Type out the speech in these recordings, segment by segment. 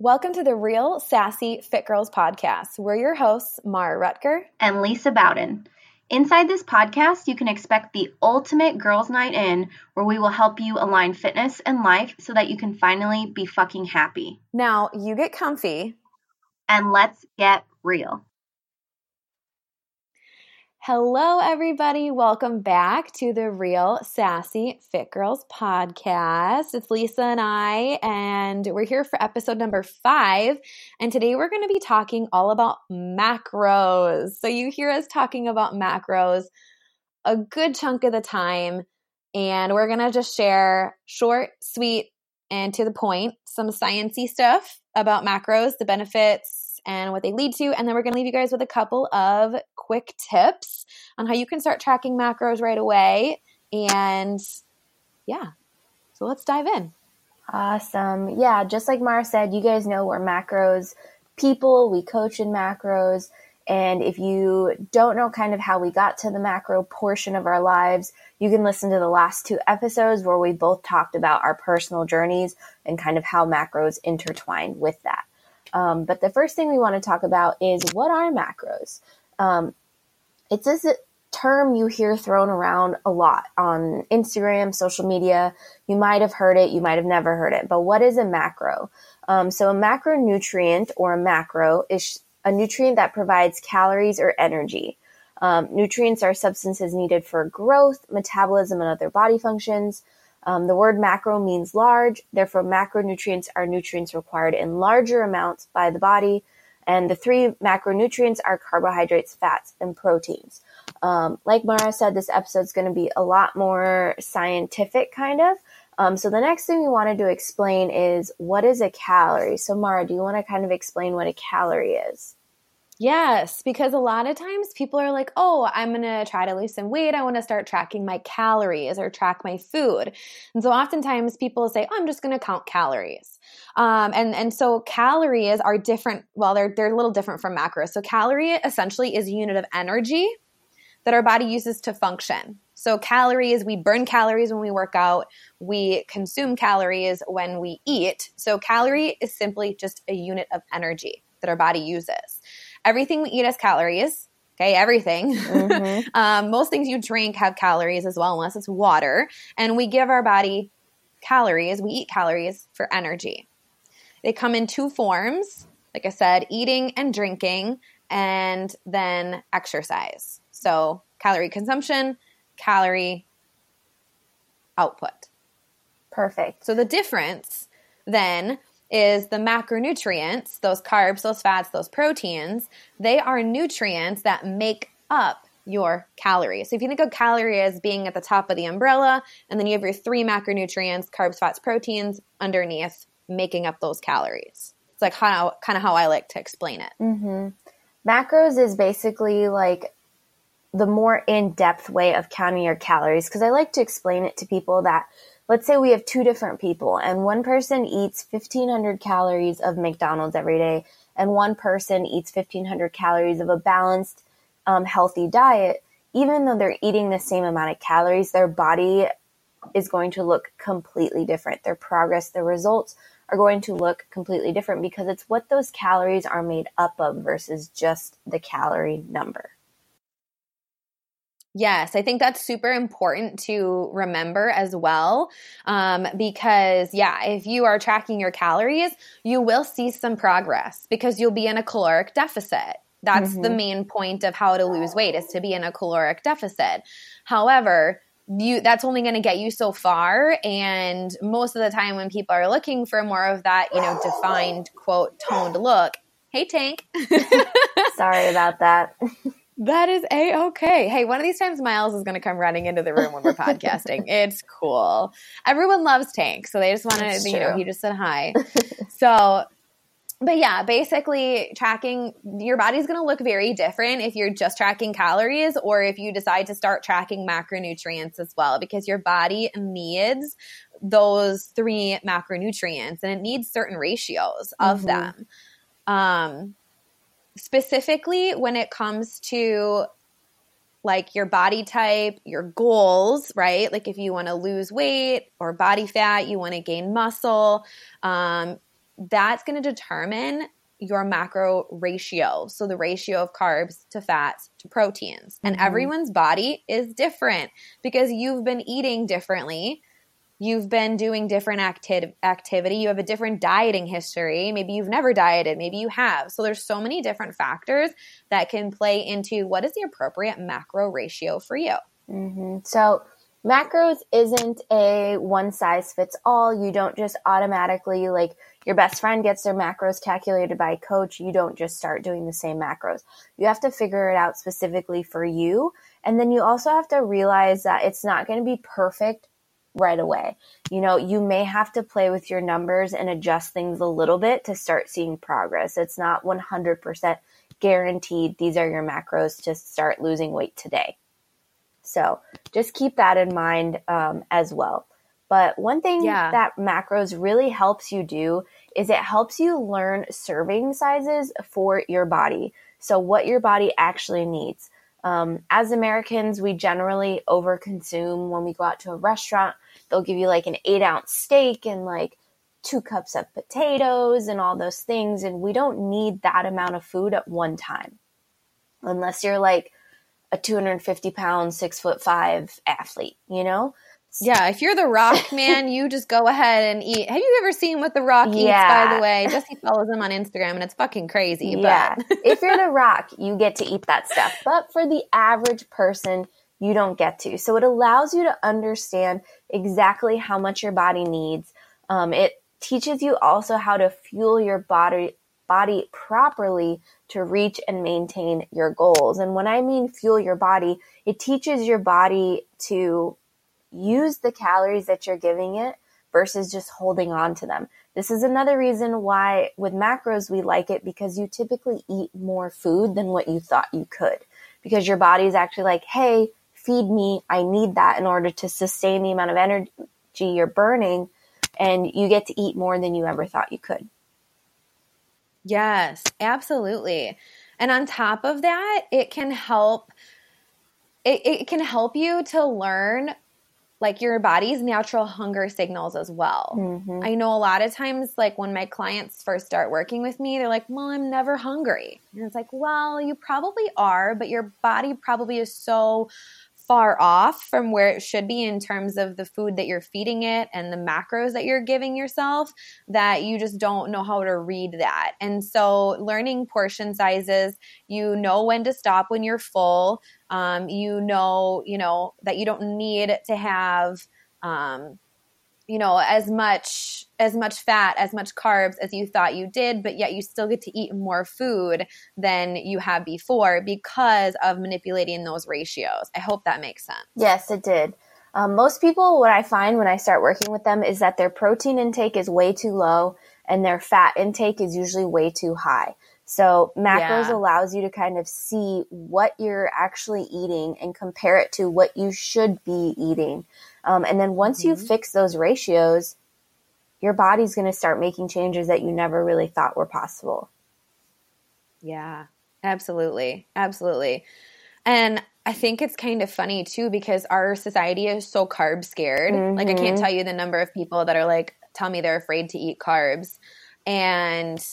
Welcome to the Real Sassy Fit Girls podcast. We're your hosts, Mara Ruttger and Lisa Bowden. Inside this podcast, you can expect the ultimate girls' night in where we will help you align fitness and life so that you can finally be fucking happy. Now, you get comfy. And let's get real. Hello, everybody. Welcome back to the Real Sassy Fit Girls podcast. It's Lisa and I, and we're here for episode number five. And today we're going to be talking all about macros. So, you hear us talking about macros a good chunk of the time, and we're going to just share short, sweet, and to the point some sciencey stuff about macros, the benefits, and what they lead to. And then we're going to leave you guys with a couple of quick tips on how you can start tracking macros right away. And yeah, so let's dive in. Awesome. Yeah, just like Mara said, you guys know we're macros people, we coach in macros. And if you don't know kind of how we got to the macro portion of our lives, you can listen to the last two episodes where we both talked about our personal journeys and kind of how macros intertwine with that. Um, but the first thing we want to talk about is what are macros? Um, it's this term you hear thrown around a lot on Instagram, social media. You might have heard it, you might have never heard it, but what is a macro? Um, so, a macronutrient or a macro is a nutrient that provides calories or energy. Um, nutrients are substances needed for growth, metabolism, and other body functions. Um, the word macro means large, therefore, macronutrients are nutrients required in larger amounts by the body. And the three macronutrients are carbohydrates, fats, and proteins. Um, like Mara said, this episode is going to be a lot more scientific, kind of. Um, so the next thing we wanted to explain is what is a calorie. So Mara, do you want to kind of explain what a calorie is? Yes, because a lot of times people are like, oh, I'm going to try to lose some weight. I want to start tracking my calories or track my food. And so oftentimes people say, oh, I'm just going to count calories. Um, and, and so calories are different. Well, they're, they're a little different from macros. So calorie essentially is a unit of energy that our body uses to function. So calories, we burn calories when we work out. We consume calories when we eat. So calorie is simply just a unit of energy that our body uses everything we eat has calories. Okay, everything. Mm-hmm. um, most things you drink have calories as well, unless it's water. And we give our body calories. We eat calories for energy. They come in two forms, like I said, eating and drinking, and then exercise. So, calorie consumption, calorie output. Perfect. So, the difference then is the macronutrients, those carbs, those fats, those proteins, they are nutrients that make up your calories. So if you think of calorie as being at the top of the umbrella, and then you have your three macronutrients, carbs, fats, proteins underneath, making up those calories. It's like how kind of how I like to explain it. Mm-hmm. Macros is basically like the more in depth way of counting your calories because I like to explain it to people that let's say we have two different people and one person eats 1500 calories of McDonald's every day and one person eats 1500 calories of a balanced, um, healthy diet, even though they're eating the same amount of calories, their body is going to look completely different. Their progress, their results are going to look completely different because it's what those calories are made up of versus just the calorie number. Yes, I think that's super important to remember as well. Um, because, yeah, if you are tracking your calories, you will see some progress because you'll be in a caloric deficit. That's mm-hmm. the main point of how to lose weight is to be in a caloric deficit. However, you that's only going to get you so far and most of the time when people are looking for more of that you know defined quote toned look hey tank sorry about that That is a okay. Hey, one of these times Miles is going to come running into the room when we're podcasting. It's cool. Everyone loves Tank, so they just wanted, to, you know, he just said hi. so, but yeah, basically tracking your body's going to look very different if you're just tracking calories or if you decide to start tracking macronutrients as well because your body needs those three macronutrients and it needs certain ratios of mm-hmm. them. Um specifically when it comes to like your body type, your goals, right? Like if you want to lose weight or body fat, you want to gain muscle, um, that's going to determine your macro ratio. So the ratio of carbs to fats to proteins. And Mhm. everyone's body is different because you've been eating differently. You've been doing different acti- activity. You have a different dieting history. Maybe you've never dieted. Maybe you have. So there's so many different factors that can play into what is the appropriate macro ratio for you. hmm So, macros isn't a one size fits all. You don't just automatically, like, your best friend gets their macros calculated by a coach. You don't just start doing the same macros. You have to figure it out specifically for you. And then you also have to realize that it's not going to be perfect right away. You know, you may have to play with your numbers and adjust things a little bit to start seeing progress. It's not 100% guaranteed these are your macros to start losing weight today. So just keep that in mind um, as well. But one thing Yeah. that macros really helps you do is it helps you learn serving sizes for your body. So, what your body actually needs. Um, as Americans, we generally overconsume when we go out to a restaurant. They'll give you like an eight ounce steak and like two cups of potatoes and all those things. And we don't need that amount of food at one time. Unless you're like a 250 pound, six foot five athlete, you know? Yeah, if you're the Rock man, you just go ahead and eat. Have you ever seen what the Rock eats? By the way, Jesse follows him on Instagram, and it's fucking crazy. Yeah. But if you're the rock, you get to eat that stuff. But for the average person, you don't get to. So it allows you to understand exactly how much your body needs. Um, it teaches you also how to fuel your body body properly to reach and maintain your goals. And when I mean fuel your body, it teaches your body to use the calories that you're giving it versus just holding on to them. This is another reason why with macros we like it because you typically eat more food than what you thought you could. Because your body is actually like, hey, feed me. I need that in order to sustain the amount of energy you're burning. And you get to eat more than you ever thought you could. Yes, absolutely. And on top of that, it can help it, it can help you to learn like your body's natural hunger signals as well. Mhm. I know a lot of times like when my clients first start working with me, they're like, "Well, I'm never hungry." And it's like, "Well, you probably are, but your body probably is so far off from where it should be in terms of the food that you're feeding it and the macros that you're giving yourself that you just don't know how to read that. And so, learning portion sizes, you know when to stop when you're full. Um, you know, you know that you don't need to have, um, you know, as much as much fat, as much carbs as you thought you did, but yet you still get to eat more food than you have before because of manipulating those ratios. I hope that makes sense. Yes, it did. Um, most people, what I find when I start working with them is that their protein intake is way too low and their fat intake is usually way too high. So macros Yeah. allows you to kind of see what you're actually eating and compare it to what you should be eating. Um, and then once you Mhm. fix those ratios, your body's going to start making changes that you never really thought were possible. Yeah, absolutely. Absolutely. And I think it's kind of funny too because our society is so carb scared. Like, I can't Mhm. tell you the number of people that are like, tell me they're afraid to eat carbs. And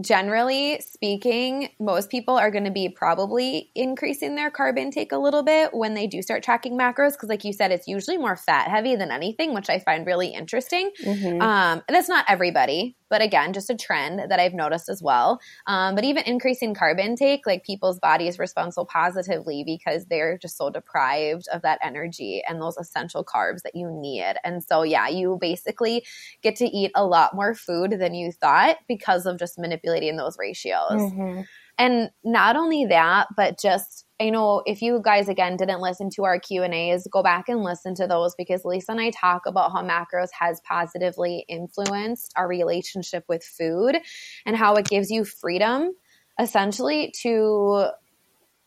generally speaking, most people are going to be probably increasing their carb intake a little bit when they do start tracking macros. Because, like you said, it's usually more fat heavy than anything, which I find really interesting. Mhm. Um, and that's not everybody, but again, just a trend that I've noticed as well. Um, but even increasing carb intake, like people's bodies respond so positively because they're just so deprived of that energy and those essential carbs that you need. And so, yeah, you basically get to eat a lot more food than you thought because of just manipulating those ratios. Mhm. And not only that, but just I know if you guys again didn't listen to our Q and A's, go back and listen to those because Lisa and I talk about how macros has positively influenced our relationship with food and how it gives you freedom, essentially, to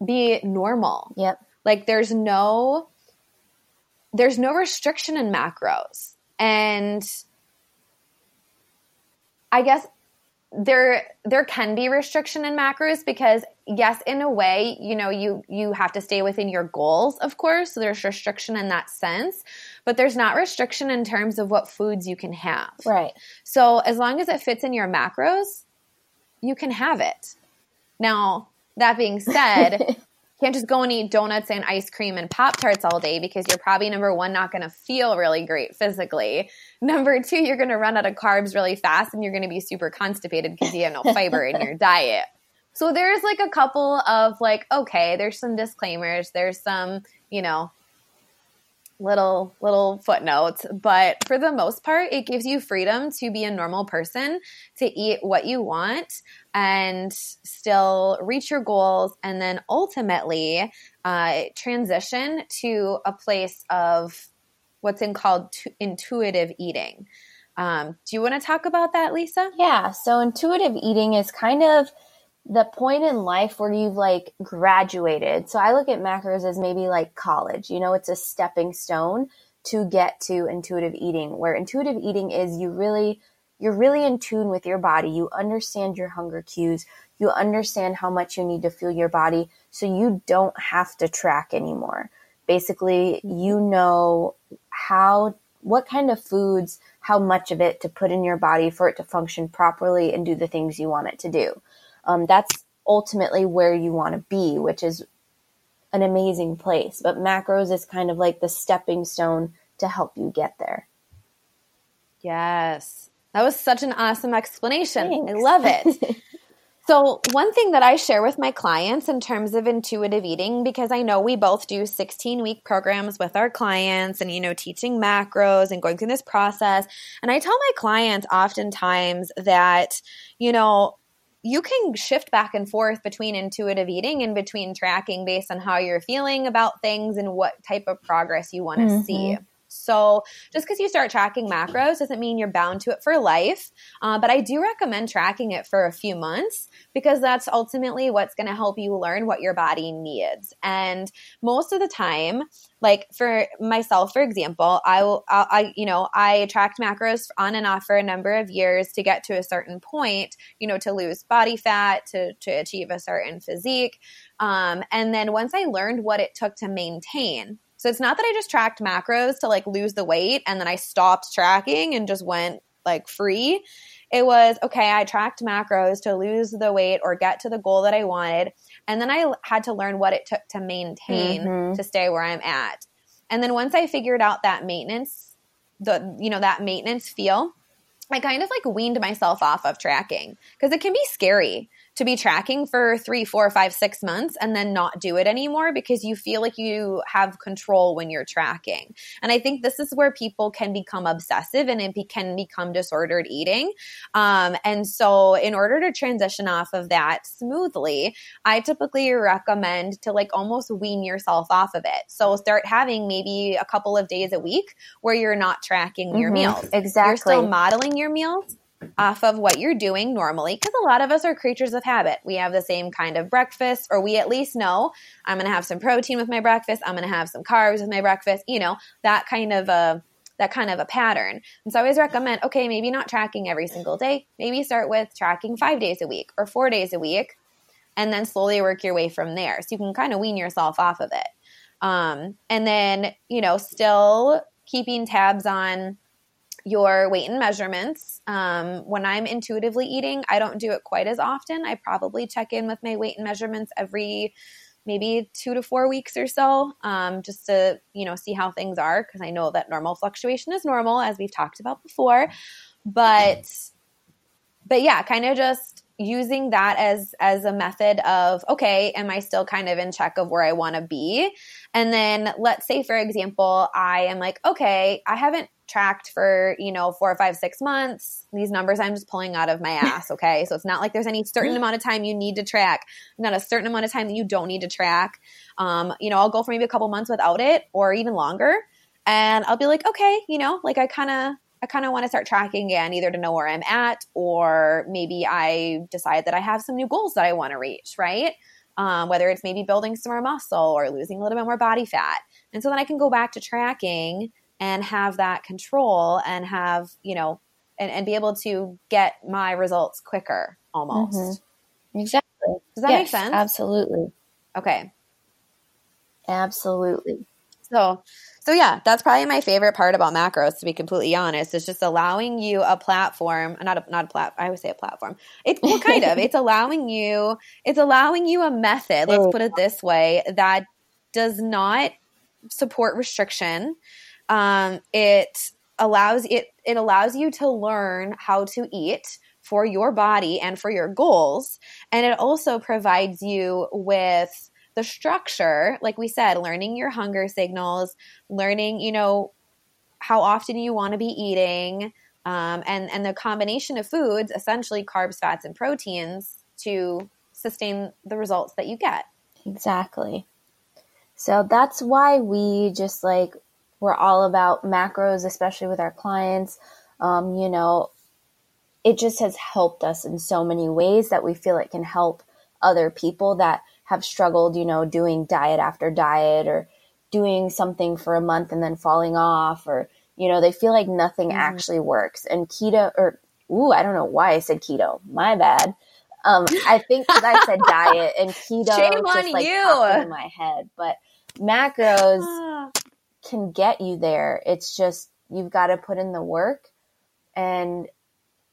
be normal. Yep. Like there's no there's no restriction in macros. And I guess there there can be restriction in macros because yes in a way you know you you have to stay within your goals of course. So there's restriction in that sense but there's not restriction in terms of what foods you can have. Right. So as long as it fits in your macros you can have it. Now that being said can't just go and eat donuts and ice cream and Pop Tarts all day because you're probably number one, not going to feel really great physically. Number two, you're going to run out of carbs really fast and you're going to be super constipated because you have no fiber in your diet. So there's like a couple of like, okay, there's some disclaimers, there's some, you know, little little footnotes but for the most part it gives you freedom to be a normal person to eat what you want and still reach your goals and then ultimately uh, transition to a place of what's in called t- intuitive eating. Um, do you want to talk about that lisa? Yeah so intuitive eating is kind of the point in life where you've like graduated. So I look at macros as maybe like college, you know, it's a stepping stone to get to intuitive eating, where intuitive eating is you really, you're really in tune with your body. You understand your hunger cues. You understand how much you need to fuel your body. So you don't have to track anymore. Basically, you know how, what kind of foods, how much of it to put in your body for it to function properly and do the things you want it to do um, that's ultimately where you want to be, which is an amazing place. But macros is kind of like the stepping stone to help you get there. Yes. That was such an awesome explanation. Thanks. I love it. so, one thing that I share with my clients in terms of intuitive eating, because I know we both do 16 week programs with our clients and, you know, teaching macros and going through this process. And I tell my clients oftentimes that, you know, you can shift back and forth between intuitive eating and between tracking based on how you're feeling about things and what type of progress you want to mm-hmm. see. So, just because you start tracking macros doesn't mean you're bound to it for life. Uh, but I do recommend tracking it for a few months because that's ultimately what's going to help you learn what your body needs. And most of the time, like for myself, for example, I will, I, you know, I tracked macros on and off for a number of years to get to a certain point, you know, to lose body fat, to, to achieve a certain physique. Um, and then once I learned what it took to maintain, so it's not that I just tracked macros to like lose the weight and then I stopped tracking and just went like free. It was okay, I tracked macros to lose the weight or get to the goal that I wanted. And then I had to learn what it took to maintain mm-hmm. to stay where I'm at. And then once I figured out that maintenance, the you know, that maintenance feel, I kind of like weaned myself off of tracking because it can be scary to be tracking for three, four, five, six months and then not do it anymore because you feel like you have control when you're tracking. And I think this is where people can become obsessive and it be, can become disordered eating. Um, and so, in order to transition off of that smoothly, I typically recommend to like almost wean yourself off of it. So, start having maybe a couple of days a week where you're not tracking mm-hmm, your meals. Exactly. You're still modeling your meals off of what you're doing normally because a lot of us are creatures of habit. We have the same kind of breakfast, or we at least know I'm going to have some protein with my breakfast. I'm going to have some carbs with my breakfast. You know that kind of a that kind of a pattern. And so I always recommend okay, maybe not tracking every single day. Maybe start with tracking five days a week or four days a week, and then slowly work your way from there. So you can kind of wean yourself off of it. Um, and then you know still keeping tabs on your weight and measurements. Um, when I'm intuitively eating, I don't do it quite as often. I probably check in with my weight and measurements every maybe two to four weeks or so, um, just to you know see how things are because I know that normal fluctuation is normal, as we've talked about before. But but yeah, kind of just using that as as a method of okay am i still kind of in check of where i want to be and then let's say for example i am like okay i haven't tracked for you know four or five six months. These numbers i'm just pulling out of my ass okay? So it's not like there's any certain amount of time you need to track not a certain amount of time that you don't need to track. Um, you know i'll go for maybe a couple months without it or even longer. And i'll be like okay you know like i kind of I kind of want to start tracking again, either to know where I'm at, or maybe I decide that I have some new goals that I want to reach, right? Um, whether it's maybe building some more muscle or losing a little bit more body fat. And so then I can go back to tracking and have that control and have, you know, and, and be able to get my results quicker almost. Mm-hmm. Exactly. Does that yes, make sense? Absolutely. Okay. Absolutely. So, so yeah, that's probably my favorite part about macros. To be completely honest, is just allowing you a platform, not a not a plat. I would say a platform. It's well, kind of. It's allowing you. It's allowing you a method. Let's put it this way that does not support restriction. Um, it allows it. It allows you to learn how to eat for your body and for your goals, and it also provides you with the structure, like we said, learning your hunger signals, learning, you know, how often you want to be eating, um, and and the combination of foods, essentially carbs, fats, and proteins, to sustain the results that you get. Exactly. So that's why we just like we're all about macros, especially with our clients. Um, you know, it just has helped us in so many ways that we feel it can help other people that have struggled, you know, doing diet after diet or doing something for a month and then falling off or, you know, they feel like nothing mm-hmm. actually works. And keto or ooh, I don't know why I said keto. My bad. Um, I think because I said diet and keto Shame just like popped in my head. But macros can get you there. It's just you've got to put in the work and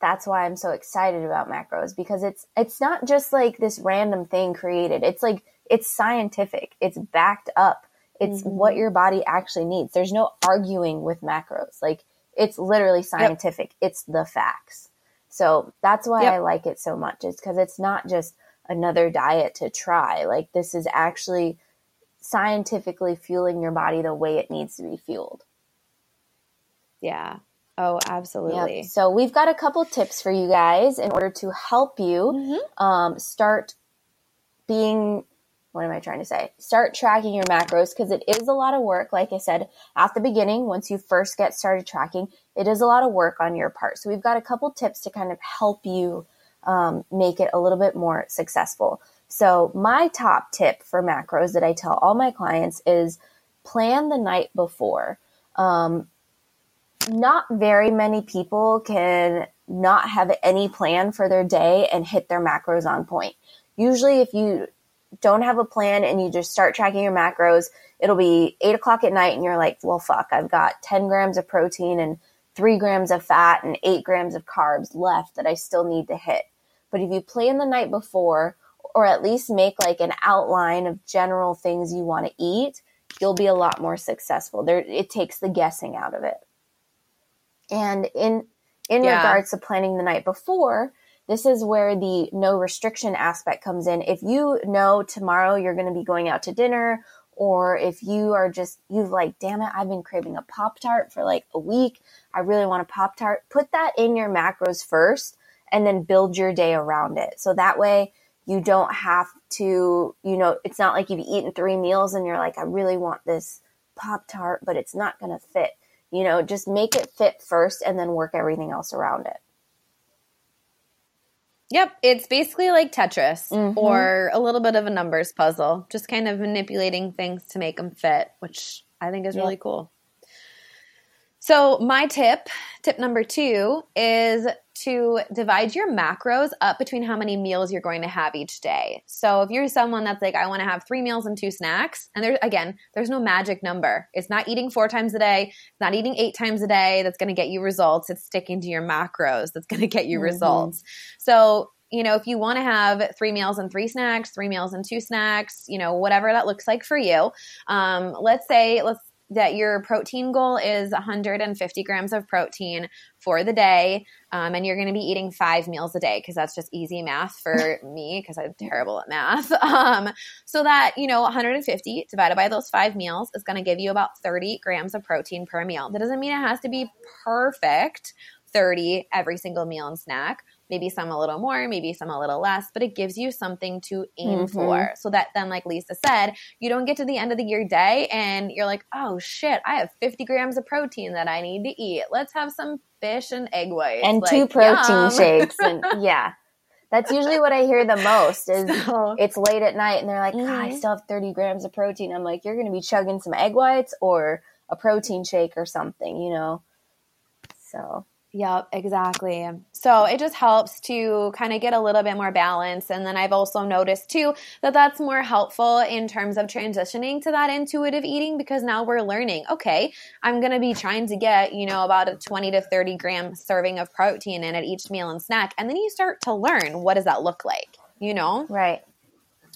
that's why I'm so excited about macros because it's it's not just like this random thing created. It's like it's scientific. It's backed up. It's mm-hmm. what your body actually needs. There's no arguing with macros. Like it's literally scientific. Yep. It's the facts. So that's why yep. I like it so much. Is because it's not just another diet to try. Like this is actually scientifically fueling your body the way it needs to be fueled. Yeah. Oh, absolutely. Yep. So we've got a couple tips for you guys in order to help you mm-hmm. um, start being. What am I trying to say? Start tracking your macros because it is a lot of work. Like I said at the beginning, once you first get started tracking, it is a lot of work on your part. So we've got a couple tips to kind of help you um, make it a little bit more successful. So my top tip for macros that I tell all my clients is plan the night before. Um, not very many people can not have any plan for their day and hit their macros on point. Usually, if you don't have a plan and you just start tracking your macros, it'll be eight o'clock at night and you're like, well, fuck, I've got 10 grams of protein and three grams of fat and eight grams of carbs left that I still need to hit. But if you plan the night before, or at least make like an outline of general things you want to eat, you'll be a lot more successful. There, it takes the guessing out of it. And in in yeah. regards to planning the night before, this is where the no restriction aspect comes in. If you know tomorrow you're going to be going out to dinner, or if you are just, you've like, damn it, I've been craving a Pop Tart for like a week. I really want a Pop Tart. Put that in your macros first and then build your day around it. So that way you don't have to, you know, it's not like you've eaten three meals and you're like, I really want this Pop Tart, but it's not going to fit. You know, just make it fit first and then work everything else around it. Yep, it's basically like Tetris mm-hmm. or a little bit of a numbers puzzle, just kind of manipulating things to make them fit, which I think is yep. really cool. So, my tip, tip number two, is to divide your macros up between how many meals you're going to have each day. So if you're someone that's like, I want to have three meals and two snacks, and there again, there's no magic number. It's not eating four times a day, it's not eating eight times a day that's going to get you results. It's sticking to your macros that's going to get you mm-hmm. results. So you know, if you want to have three meals and three snacks, three meals and two snacks, you know, whatever that looks like for you. Um, let's say, let's that your protein goal is 150 grams of protein for the day, um, and you're going to be eating five meals a day because that's just easy math for me because I'm terrible at math. Um, so that you know, 150 divided by those five meals is going to give you about 30 grams of protein per meal. That doesn't mean it has to be perfect 30 every single meal and snack maybe some a little more, maybe some a little less, but it gives you something to aim mm-hmm. for. So that then, like Lisa said, you don't get to the end of the year day and you're like, oh shit, I have 50 grams of protein that I need to eat. Let's have some fish and egg whites. And like, two protein yum. shakes. And yeah. That's usually what I hear the most is so, it's late at night and they're like, mm-hmm. I still have 30 grams of protein. I'm like, you're going to be chugging some egg whites or a protein shake or something, you know? So Yep, exactly. So it just helps to kind of get a little bit more balance. And then I've also noticed too that that's more helpful in terms of transitioning to that intuitive eating because now we're learning, okay, I'm going to be trying to get, you know, about a 20 to 30 gram serving of protein in at each meal and snack. And then you start to learn what does that look like, you know? Right.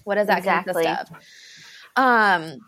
What does that exactly. consist of? Um,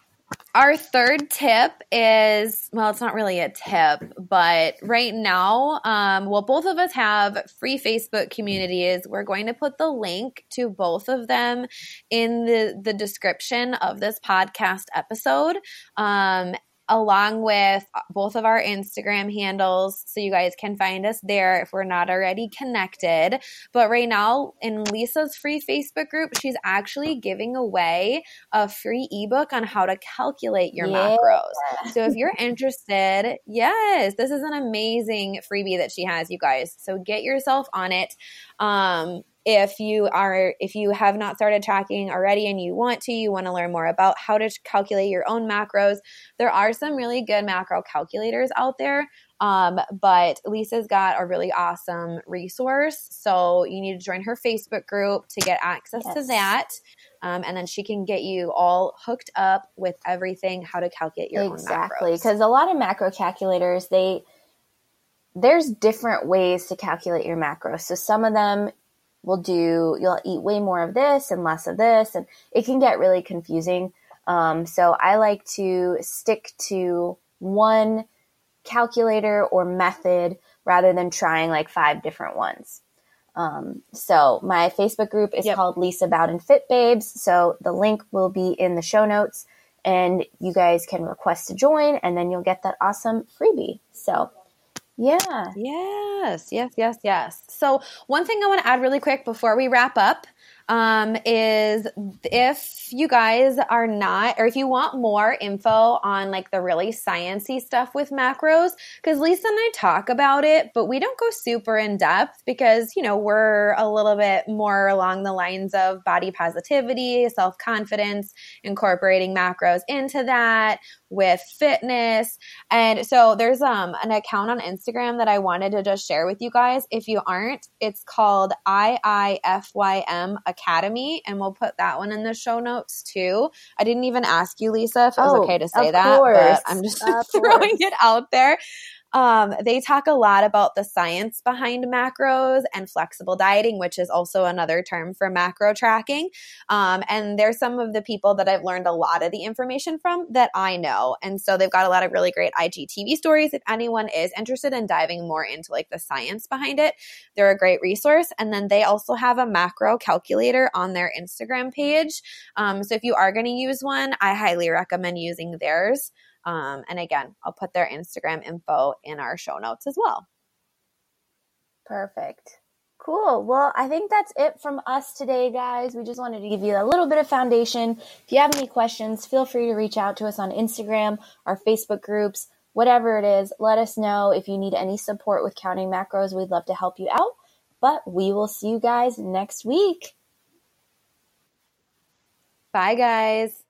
our third tip is well, it's not really a tip, but right now, um, well, both of us have free Facebook communities. We're going to put the link to both of them in the, the description of this podcast episode. Um, along with both of our Instagram handles. So you guys can find us there if we're not already connected. But right now, in Lisa's free Facebook group, she's actually giving away a free ebook on how to calculate your yeah. macros. So if you're interested, yes, this is an amazing freebie that she has, you guys. So get yourself on it. Um, if you are if you have not started tracking already and you want to you want to learn more about how to calculate your own macros there are some really good macro calculators out there um, but lisa's got a really awesome resource so you need to join her facebook group to get access yes. to that um, and then she can get you all hooked up with everything how to calculate your macros. exactly because a lot of macro calculators they there's different ways to calculate your macros so some of them will do you'll eat way more of this and less of this and it can get really confusing. Um, so i like to stick to one calculator or method rather than trying like five different ones. Um, so my facebook group is yep. called lisa bowden fit babes so the link will be in the show notes and you guys can request to join and then you'll get that awesome freebie. So yeah. Yes, yes, yes, yes. So, one thing I want to add really quick before we wrap up um, is if you guys are not, or if you want more info on like the really sciency stuff with macros, because Lisa and I talk about it, but we don't go super in depth because, you know, we're a little bit more along the lines of body positivity, self confidence, incorporating macros into that with fitness. And so there's um an account on Instagram that I wanted to just share with you guys. If you aren't, it's called IIFYM Academy, and we'll put that one in the show notes too. I didn't even ask you, Lisa, if it was oh, okay to say that, course. but I'm just throwing it out there. Um, they talk a lot about the science behind macros and flexible dieting, which is also another term for macro tracking. Um, and they're some of the people that I've learned a lot of the information from that I know. And so they've got a lot of really great IGTV stories. If anyone is interested in diving more into like the science behind it, they're a great resource. And then they also have a macro calculator on their Instagram page. Um, so if you are going to use one, I highly recommend using theirs. Um, and again, I'll put their Instagram info in our show notes as well. Perfect. Cool. Well, I think that's it from us today, guys. We just wanted to give you a little bit of foundation. If you have any questions, feel free to reach out to us on Instagram, our Facebook groups, whatever it is. Let us know if you need any support with counting macros. We'd love to help you out. But we will see you guys next week. Bye, guys.